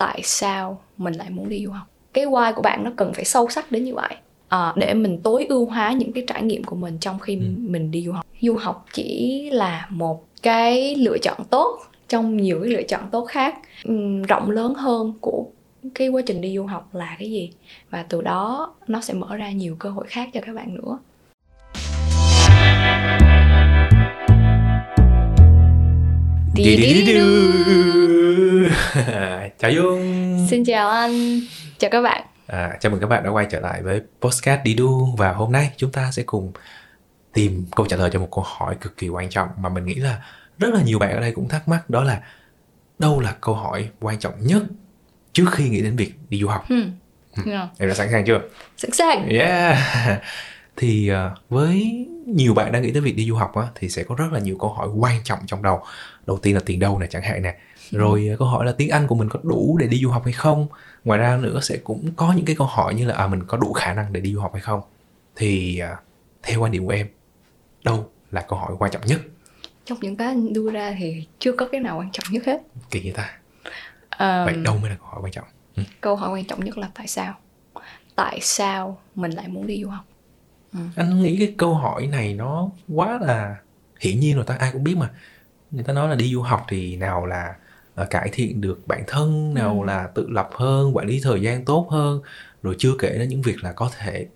tại sao mình lại muốn đi du học. Cái why của bạn nó cần phải sâu sắc đến như vậy. À, để mình tối ưu hóa những cái trải nghiệm của mình trong khi ừ. mình đi du học. Du học chỉ là một cái lựa chọn tốt trong nhiều cái lựa chọn tốt khác. Um, rộng lớn hơn của cái quá trình đi du học là cái gì? Và từ đó nó sẽ mở ra nhiều cơ hội khác cho các bạn nữa chào Dung. Xin chào anh. Chào các bạn. À, chào mừng các bạn đã quay trở lại với postcard đi đu. Và hôm nay chúng ta sẽ cùng tìm câu trả lời cho một câu hỏi cực kỳ quan trọng mà mình nghĩ là rất là nhiều bạn ở đây cũng thắc mắc đó là đâu là câu hỏi quan trọng nhất trước khi nghĩ đến việc đi du học? Hmm. Yeah. em đã sẵn sàng chưa? Sẵn sàng. Yeah. Thì uh, với nhiều bạn đang nghĩ tới việc đi du học á, thì sẽ có rất là nhiều câu hỏi quan trọng trong đầu đầu tiên là tiền đâu nè chẳng hạn nè. Rồi uh, câu hỏi là tiếng anh của mình có đủ để đi du học hay không? Ngoài ra nữa sẽ cũng có những cái câu hỏi như là à mình có đủ khả năng để đi du học hay không? Thì uh, theo quan điểm của em đâu là câu hỏi quan trọng nhất? Trong những cái anh đưa ra thì chưa có cái nào quan trọng nhất hết. Kỳ như ta. Um, vậy đâu mới là câu hỏi quan trọng? Ừ. câu hỏi quan trọng nhất là tại sao? Tại sao mình lại muốn đi du học? Ừ. anh nghĩ cái câu hỏi này nó quá là hiển nhiên rồi ta ai cũng biết mà người ta nói là đi du học thì nào là uh, cải thiện được bản thân nào ừ. là tự lập hơn quản lý thời gian tốt hơn rồi chưa kể đến những việc là có thể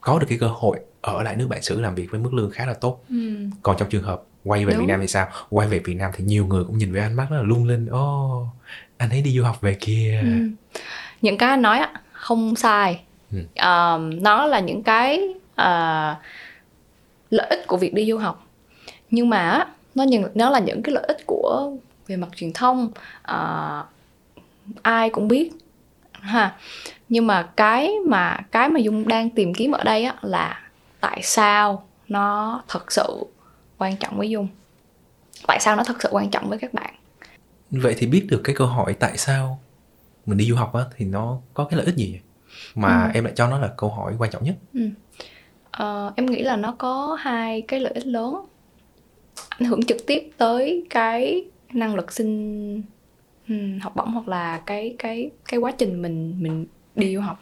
có được cái cơ hội ở lại nước bạn xứ làm việc với mức lương khá là tốt ừ. còn trong trường hợp quay về Đúng. Việt Nam thì sao quay về Việt Nam thì nhiều người cũng nhìn với ánh mắt rất là lung linh ô oh, anh ấy đi du học về kia ừ. những cái anh nói không sai ừ. uh, nó là những cái uh, lợi ích của việc đi du học nhưng mà nó những nó là những cái lợi ích của về mặt truyền thông uh, ai cũng biết ha. Nhưng mà cái mà cái mà dung đang tìm kiếm ở đây á, là tại sao nó thật sự quan trọng với dung? Tại sao nó thật sự quan trọng với các bạn? Vậy thì biết được cái câu hỏi tại sao mình đi du học á thì nó có cái lợi ích gì mà ừ. em lại cho nó là câu hỏi quan trọng nhất. Ừ. uh, em nghĩ là nó có hai cái lợi ích lớn ảnh hưởng trực tiếp tới cái năng lực xin um, học bổng hoặc là cái cái cái quá trình mình mình đi du học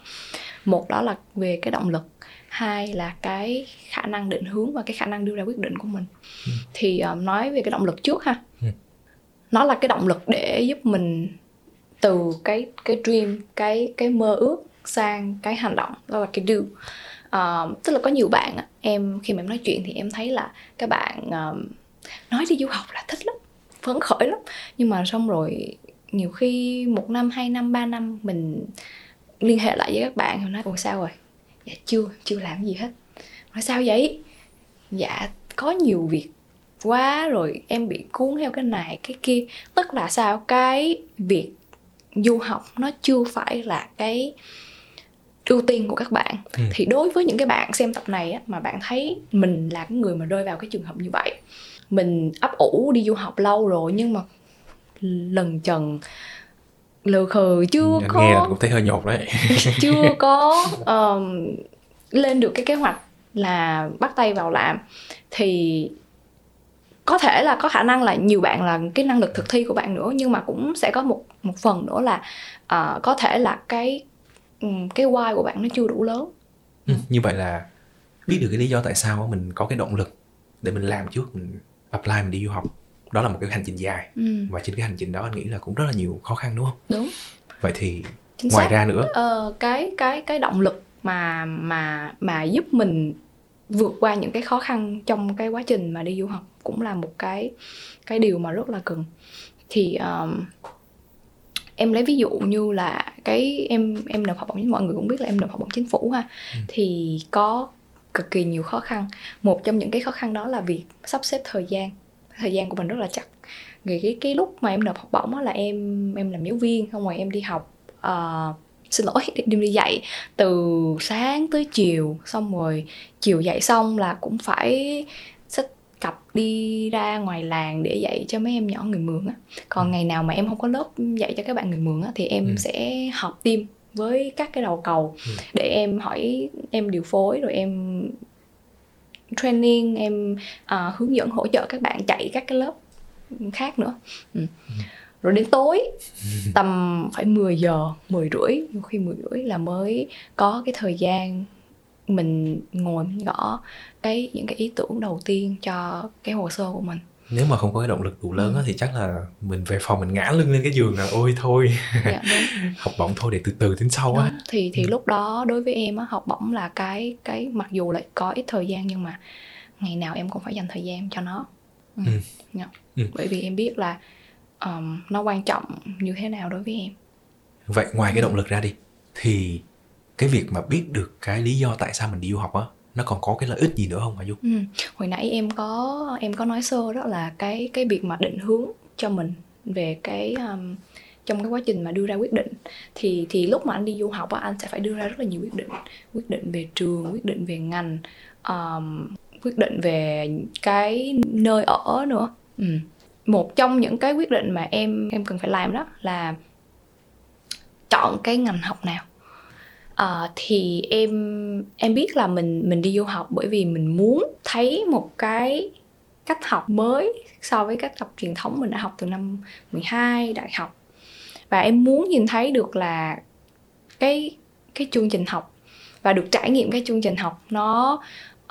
một đó là về cái động lực hai là cái khả năng định hướng và cái khả năng đưa ra quyết định của mình ừ. thì um, nói về cái động lực trước ha ừ. nó là cái động lực để giúp mình từ cái cái dream cái cái mơ ước sang cái hành động đó là cái do uh, tức là có nhiều bạn em khi mà em nói chuyện thì em thấy là các bạn um, nói đi du học là thích lắm phấn khởi lắm. Nhưng mà xong rồi nhiều khi một năm hai năm ba năm mình liên hệ lại với các bạn thì nói ồ sao rồi? Dạ chưa chưa làm gì hết. Nói sao vậy? Dạ có nhiều việc quá rồi em bị cuốn theo cái này cái kia. Tức là sao? Cái việc du học nó chưa phải là cái ưu tiên của các bạn. Ừ. thì đối với những cái bạn xem tập này á, mà bạn thấy mình là cái người mà rơi vào cái trường hợp như vậy mình ấp ủ đi du học lâu rồi nhưng mà lần trần lờ khờ chưa Nghe có. nghe cũng thấy hơi nhột đấy. Chưa có um, lên được cái kế hoạch là bắt tay vào làm. Thì có thể là có khả năng là nhiều bạn là cái năng lực thực thi của bạn nữa nhưng mà cũng sẽ có một một phần nữa là uh, có thể là cái cái why của bạn nó chưa đủ lớn. Ừ, như vậy là biết được cái lý do tại sao mình có cái động lực để mình làm trước mình apply mình đi du học. Đó là một cái hành trình dài. Ừ. và trên cái hành trình đó anh nghĩ là cũng rất là nhiều khó khăn đúng không? Đúng. Vậy thì Chính ngoài xác. ra nữa. Ờ, cái cái cái động lực mà mà mà giúp mình vượt qua những cái khó khăn trong cái quá trình mà đi du học cũng là một cái cái điều mà rất là cần. Thì um, em lấy ví dụ như là cái em em nộp học bổng mọi người cũng biết là em nộp học bổng chính phủ ha. Ừ. thì có cực kỳ nhiều khó khăn. Một trong những cái khó khăn đó là việc sắp xếp thời gian. Thời gian của mình rất là chặt. Vì cái cái lúc mà em nộp học bổng là em em làm giáo viên không ngoài em đi học uh, xin lỗi đi đi dạy từ sáng tới chiều. Xong rồi chiều dạy xong là cũng phải xách cặp đi ra ngoài làng để dạy cho mấy em nhỏ người mường á. Còn ừ. ngày nào mà em không có lớp dạy cho các bạn người mường á thì em ừ. sẽ học team với các cái đầu cầu ừ. để em hỏi em điều phối rồi em training em uh, hướng dẫn hỗ trợ các bạn chạy các cái lớp khác nữa ừ. Ừ. rồi đến tối tầm phải 10 giờ 10 rưỡi nhiều khi 10 rưỡi là mới có cái thời gian mình ngồi mình gõ cái những cái ý tưởng đầu tiên cho cái hồ sơ của mình nếu mà không có cái động lực đủ lớn á, thì chắc là mình về phòng mình ngã lưng lên cái giường là ôi thôi dạ, học bổng thôi để từ từ đến sau á thì thì Ừ. lúc đó đối với em á học bổng là cái cái mặc dù lại có ít thời gian nhưng mà ngày nào em cũng phải dành thời gian cho nó ừ. Ừ. Dạ. Ừ. bởi vì em biết là um, nó quan trọng như thế nào đối với em vậy ngoài cái động lực ra đi thì cái việc mà biết được cái lý do tại sao mình đi du học á nó còn có cái lợi ích gì nữa không hả Dung? ừ. hồi nãy em có em có nói sơ đó là cái cái việc mà định hướng cho mình về cái um, trong cái quá trình mà đưa ra quyết định thì thì lúc mà anh đi du học á anh sẽ phải đưa ra rất là nhiều quyết định quyết định về trường quyết định về ngành um, quyết định về cái nơi ở nữa ừ. một trong những cái quyết định mà em em cần phải làm đó là chọn cái ngành học nào Ờ, thì em em biết là mình mình đi du học bởi vì mình muốn thấy một cái cách học mới so với cách học truyền thống mình đã học từ năm 12 đại học. Và em muốn nhìn thấy được là cái cái chương trình học và được trải nghiệm cái chương trình học nó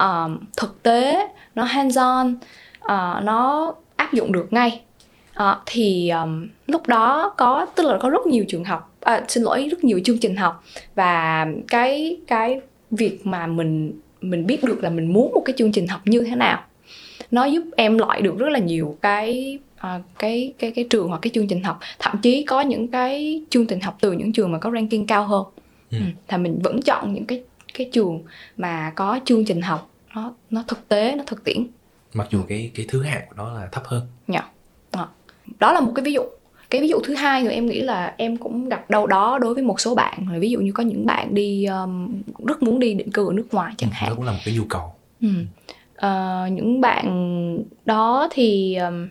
uh, thực tế nó hands on uh, ờ, nó áp dụng được ngay. Ờ, thì um, lúc đó có tức là có rất nhiều trường học à, xin lỗi rất nhiều chương trình học và cái cái việc mà mình mình biết được là mình muốn một cái chương trình học như thế nào nó giúp em loại được rất là nhiều cái à, cái cái cái trường hoặc cái chương trình học thậm chí có những cái chương trình học từ những trường mà có ranking cao hơn Ừ. ừ. thì mình vẫn chọn những cái cái trường mà có chương trình học nó nó thực tế nó thực tiễn Mặc dù cái cái thứ hạng của nó là thấp hơn. Dạ. Đó. là một cái ví dụ cái ví dụ thứ hai rồi em nghĩ là em cũng gặp đâu đó đối với một số bạn là ví dụ như có những bạn đi um, rất muốn đi định cư ở nước ngoài chẳng Ừ, hạn Đó cũng là một cái nhu cầu. Ừ. Ờ, những bạn đó thì um,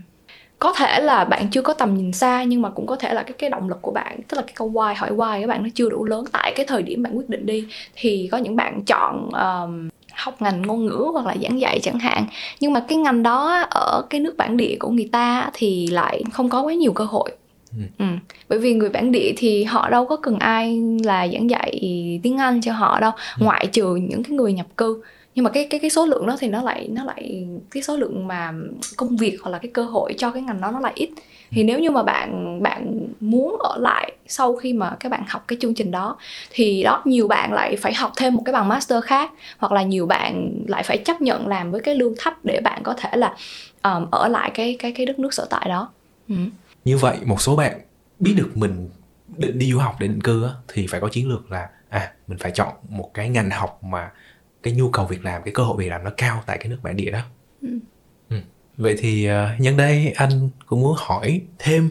có thể là bạn chưa có tầm nhìn xa nhưng mà cũng có thể là cái cái động lực của bạn tức là cái câu why hỏi why các bạn nó chưa đủ lớn tại cái thời điểm bạn quyết định đi thì có những bạn chọn um, học ngành ngôn ngữ hoặc là giảng dạy chẳng hạn nhưng mà cái ngành đó ở cái nước bản địa của người ta thì lại không có quá nhiều cơ hội Ừ. Ừ. bởi vì người bản địa thì họ đâu có cần ai là giảng dạy tiếng Anh cho họ đâu Ừ. ngoại trừ những cái người nhập cư nhưng mà cái cái cái số lượng đó thì nó lại nó lại cái số lượng mà công việc hoặc là cái cơ hội cho cái ngành đó nó lại ít thì nếu như mà bạn bạn muốn ở lại sau khi mà các bạn học cái chương trình đó thì đó nhiều bạn lại phải học thêm một cái bằng master khác hoặc là nhiều bạn lại phải chấp nhận làm với cái lương thấp để bạn có thể là um, ở lại cái cái cái đất nước sở tại đó ừ. Như vậy một số bạn biết được mình định đi du học để định cư á, thì phải có chiến lược là à mình phải chọn một cái ngành học mà cái nhu cầu việc làm, cái cơ hội việc làm nó cao tại cái nước bản địa đó. Ừ. Ừ. Vậy thì ờ, nhân đây anh cũng muốn hỏi thêm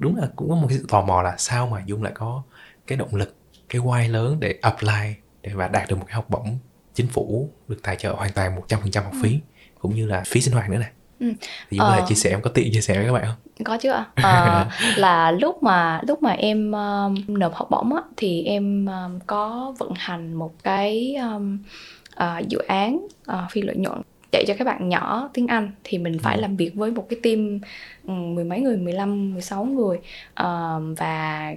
đúng là cũng có một cái sự tò mò là sao mà Dung lại có cái động lực, cái why lớn để apply để và đạt được một cái học bổng chính phủ được tài trợ hoàn toàn 100% học phí cũng như là phí sinh hoạt nữa này. Ừ. Thì có thể Ờ. chia sẻ em có tiện chia sẻ với các bạn không? có chứ ạ Ờ, là lúc mà lúc mà em um, nộp học bổng á, thì em um, có vận hành một cái um, ờ, dự án ờ, phi lợi nhuận dạy cho các bạn nhỏ tiếng Anh thì mình phải Ừ. làm việc với một cái team ừ, mười mấy người 15 16 người Ờ, và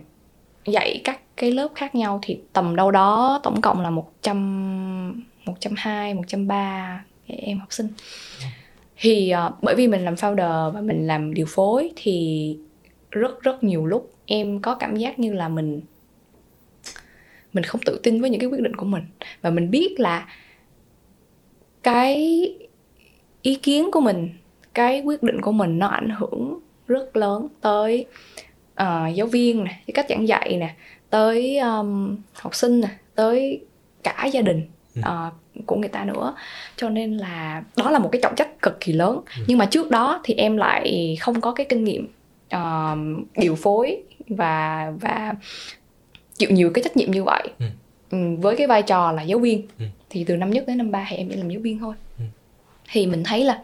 dạy các cái lớp khác nhau. Thì tầm đâu đó tổng cộng là 100 120 130 cái em học sinh. Thì ờ, bởi vì mình làm founder và mình làm điều phối thì rất rất nhiều lúc em có cảm giác như là mình mình không tự tin với những cái quyết định của mình. Và mình biết là cái ý kiến của mình cái quyết định của mình nó ảnh hưởng rất lớn tới ờ, giáo viên nè cái cách giảng dạy nè tới um, học sinh nè tới cả gia đình Ừ. ờ, của người ta nữa cho nên là đó là một cái trọng trách cực kỳ lớn nhưng mà trước đó thì em lại không có cái kinh nghiệm ờ, điều phối và và chịu nhiều cái trách nhiệm như vậy Ừ. Ừ, với cái vai trò là giáo viên Ừ. thì từ năm nhất đến năm ba thì em chỉ làm giáo viên thôi Ừ. thì mình thấy là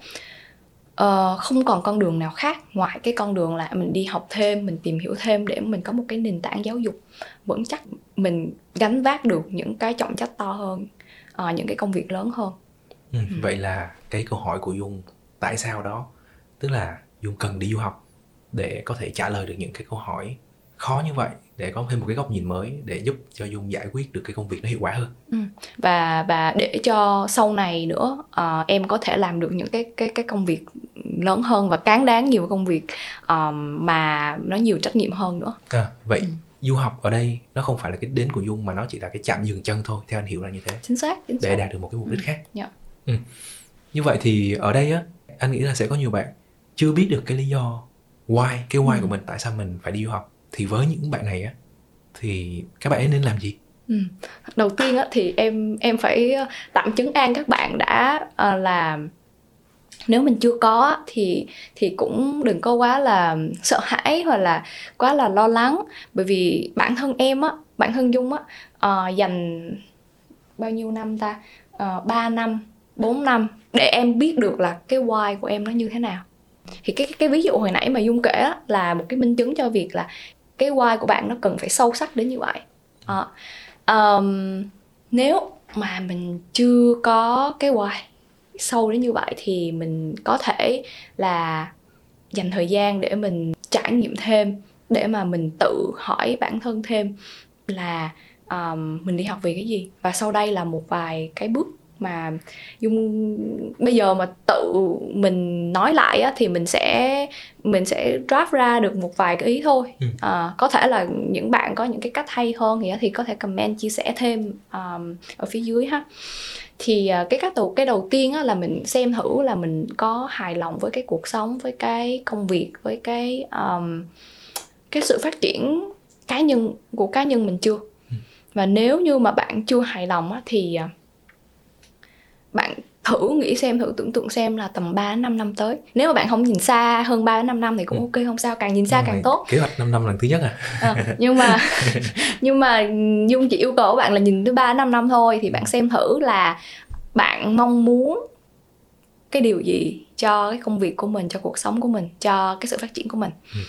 ờ, không còn con đường nào khác ngoài cái con đường là mình đi học thêm mình tìm hiểu thêm để mình có một cái nền tảng giáo dục vững chắc mình gánh vác được những cái trọng trách to hơn ờ, những cái công việc lớn hơn Ừ. Vậy là cái câu hỏi của Dung tại sao đó tức là Dung cần đi du học để có thể trả lời được những cái câu hỏi khó như vậy để có thêm một cái góc nhìn mới để giúp cho dung giải quyết được cái công việc nó hiệu quả hơn ừ. và và để cho sau này nữa uh, em có thể làm được những cái cái cái công việc lớn hơn và cán đáng nhiều công việc um, mà nó nhiều trách nhiệm hơn nữa à, vậy ừ. du học ở đây nó không phải là cái đến của dung mà nó chỉ là cái chạm dừng chân thôi theo anh hiểu là như thế chính xác, chính để đạt được một cái mục đích ừ. khác yeah. Dạ. ừ. như vậy thì ở đây á anh nghĩ là sẽ có nhiều bạn chưa biết được cái lý do why cái why ừ. của mình tại sao mình phải đi du học thì với những bạn này á thì các bạn ấy nên làm gì? Ừ. đầu tiên á thì em em phải ờ, tạm chứng an các bạn đã uh, là nếu mình chưa có thì thì cũng đừng có quá là sợ hãi hoặc là quá là lo lắng. Bởi vì bản thân em á bản thân dung á uh, dành bao nhiêu năm ta? Uh, 3 năm 4 năm để em biết được là cái why của em nó như thế nào. Thì cái cái ví dụ hồi nãy mà dung kể là một cái minh chứng cho việc là cái why của bạn nó cần phải sâu sắc đến như vậy. À, um, nếu mà mình chưa có cái why sâu đến như vậy thì mình có thể là dành thời gian để mình trải nghiệm thêm để mà mình tự hỏi bản thân thêm là um, mình đi học vì cái gì? Và sau đây là một vài cái bước mà dung bây giờ mà tự mình nói lại á, thì mình sẽ mình sẽ draft ra được một vài cái ý thôi ừ. à, có thể là những bạn có những cái cách hay hơn thì thì có thể comment chia sẻ thêm um, ở phía dưới ha thì uh, cái cách đầu cái đầu tiên á, là mình xem thử là mình có hài lòng với cái cuộc sống với cái công việc với cái um, cái sự phát triển cá nhân của cá nhân mình chưa ừ. và nếu như mà bạn chưa hài lòng á, thì uh, bạn thử nghĩ xem thử tưởng tượng xem là tầm 3 đến 5 năm tới. Nếu mà bạn không nhìn xa hơn 3 đến 5 năm thì cũng ừ. ok không sao càng nhìn xa càng tốt. kế hoạch 5 năm lần thứ nhất à, à nhưng mà nhưng mà dung chỉ yêu cầu bạn là nhìn tới 3 đến 5 năm thôi thì bạn xem thử là bạn mong muốn cái điều gì cho cái công việc của mình cho cuộc sống của mình cho cái sự phát triển của mình. Ừ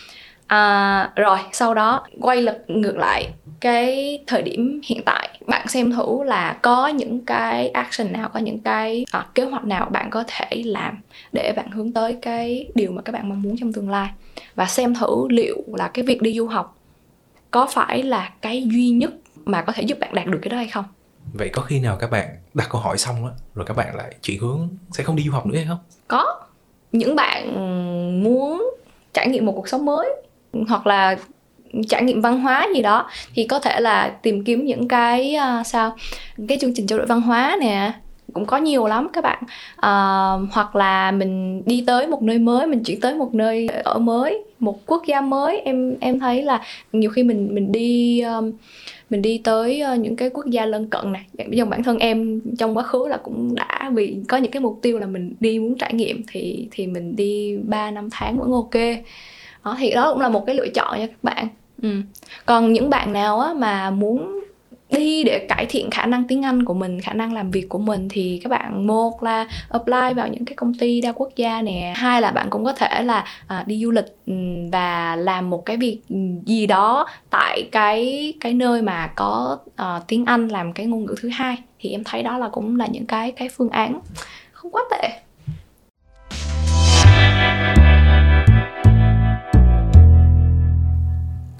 à, rồi sau đó quay lật ngược lại cái thời điểm hiện tại. Bạn xem thử là có những cái action nào có những cái à, kế hoạch nào bạn có thể làm để bạn hướng tới cái điều mà các bạn mong muốn trong tương lai. Và xem thử liệu là cái việc đi du học có phải là cái duy nhất mà có thể giúp bạn đạt được cái đó hay không? Vậy có khi nào các bạn đặt câu hỏi xong đó rồi các bạn lại chuyển hướng sẽ không đi du học nữa hay không? Có. Những bạn muốn trải nghiệm một cuộc sống mới hoặc là trải nghiệm văn hóa gì đó thì có thể là tìm kiếm những cái uh, sao cái chương trình trao đổi văn hóa nè. Cũng có nhiều lắm các bạn. Uh, hoặc là mình đi tới một nơi mới mình chuyển tới một nơi ở mới một quốc gia mới. Em em thấy là nhiều khi mình mình đi um, mình đi tới uh, những cái quốc gia lân cận này. Bây giờ bản thân em trong quá khứ là cũng đã vì có những cái mục tiêu là mình đi muốn trải nghiệm thì thì mình đi 3 năm tháng vẫn ok đó thì đó cũng là một cái lựa chọn cho các bạn ừ. còn những bạn nào á mà muốn đi để cải thiện khả năng tiếng Anh của mình, khả năng làm việc của mình thì các bạn một là apply vào những cái công ty đa quốc gia nè, hai là bạn cũng có thể là à, đi du lịch ừ, và làm một cái việc gì đó tại cái cái nơi mà có à, tiếng Anh làm cái ngôn ngữ thứ hai thì em thấy đó là cũng là những cái cái phương án không quá tệ.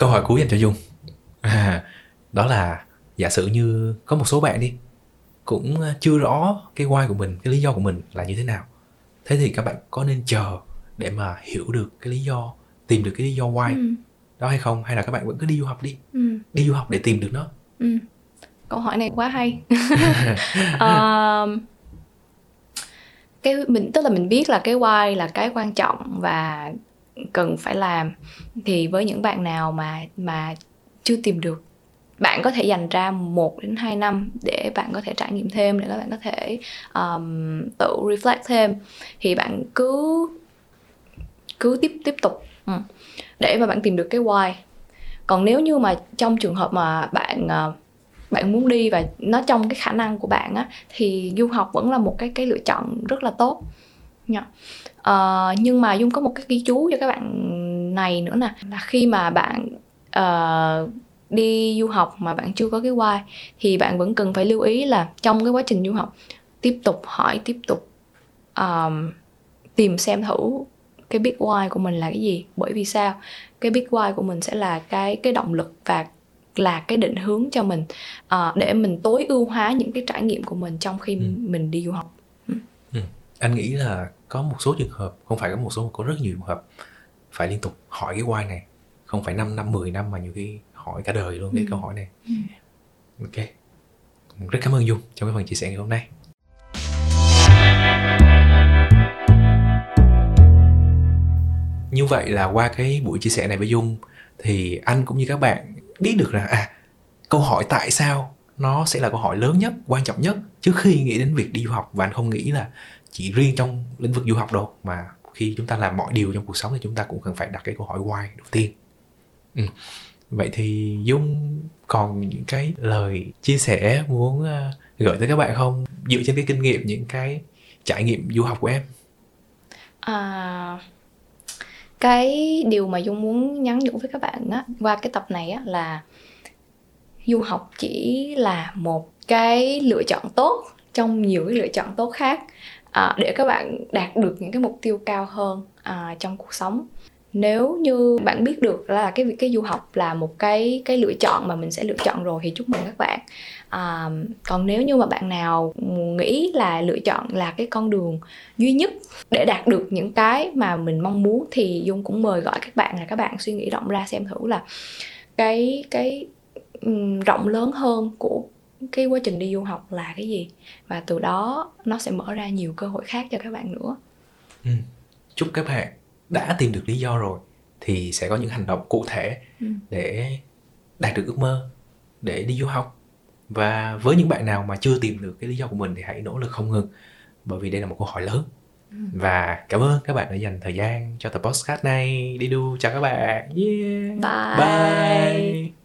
Câu hỏi cuối dành cho dung à, đó là giả sử như có một số bạn đi cũng à, chưa rõ cái why của mình cái lý do của mình là như thế nào thế thì các bạn có nên chờ để mà hiểu được cái lý do tìm được cái lý do why ừ. đó hay không hay là các bạn vẫn cứ đi du học đi ừ. đi du học để tìm được nó ừ. câu hỏi này quá hay um, cái mình tức là mình biết là cái why là cái quan trọng và cần phải làm thì với những bạn nào mà mà chưa tìm được bạn có thể dành ra một đến hai năm để bạn có thể trải nghiệm thêm để các bạn có thể um, tự reflect thêm. Thì bạn cứ cứ tiếp tiếp tục. Ừ. để mà bạn tìm được cái why. Còn nếu như mà trong trường hợp mà bạn uh, bạn muốn đi và nó trong cái khả năng của bạn á thì du học vẫn là một cái cái lựa chọn rất là tốt nha uh, nhưng mà dung có một cái ghi chú cho các bạn này nữa nè là khi mà bạn uh, đi du học mà bạn chưa có cái why thì bạn vẫn cần phải lưu ý là trong cái quá trình du học tiếp tục hỏi tiếp tục um, tìm xem thử cái big why của mình là cái gì bởi vì sao cái big why của mình sẽ là cái cái động lực và là cái định hướng cho mình uh, để mình tối ưu hóa những cái trải nghiệm của mình trong khi ừ. mình đi du học. Anh nghĩ là có một số trường hợp không phải có một số mà có rất nhiều trường hợp phải liên tục hỏi cái why này. Không phải 5 năm 10 năm mà nhiều khi hỏi cả đời luôn cái ừ. câu hỏi này. Ừ. ok. Rất cảm ơn dung trong cái phần chia sẻ ngày hôm nay. Như vậy là qua cái buổi chia sẻ này với dung thì anh cũng như các bạn biết được là à câu hỏi tại sao nó sẽ là câu hỏi lớn nhất quan trọng nhất trước khi nghĩ đến việc đi du học. Và anh không nghĩ là chỉ riêng trong lĩnh vực du học đâu mà khi chúng ta làm mọi điều trong cuộc sống thì chúng ta cũng cần phải đặt cái câu hỏi why đầu tiên. Ừ. vậy thì dung còn những cái lời chia sẻ muốn ờ, gửi tới các bạn không? Dựa trên cái kinh nghiệm những cái trải nghiệm du học của em. À, cái điều mà dung muốn nhắn nhủ với các bạn á qua cái tập này á là du học chỉ là một cái lựa chọn tốt trong nhiều cái lựa chọn tốt khác à, để các bạn đạt được những cái mục tiêu cao hơn à, trong cuộc sống. Nếu như bạn biết được là cái việc cái du học là một cái cái lựa chọn mà mình sẽ lựa chọn rồi thì chúc mừng các bạn. À, còn nếu như mà bạn nào nghĩ là lựa chọn là cái con đường duy nhất để đạt được những cái mà mình mong muốn thì dung cũng mời gọi các bạn là các bạn suy nghĩ rộng ra xem thử là cái cái um, rộng lớn hơn của cái quá trình đi du học là cái gì? Và từ đó nó sẽ mở ra nhiều cơ hội khác cho các bạn nữa. Ừ. chúc các bạn đã tìm được lý do rồi thì sẽ có những hành động cụ thể ừ. để đạt được ước mơ để đi du học. Và với những bạn nào mà chưa tìm được cái lý do của mình thì hãy nỗ lực không ngừng bởi vì đây là một câu hỏi lớn. Ừ. và cảm ơn các bạn đã dành thời gian cho tập podcast này. Đi đu chào các bạn. Yeah. Bye. Bye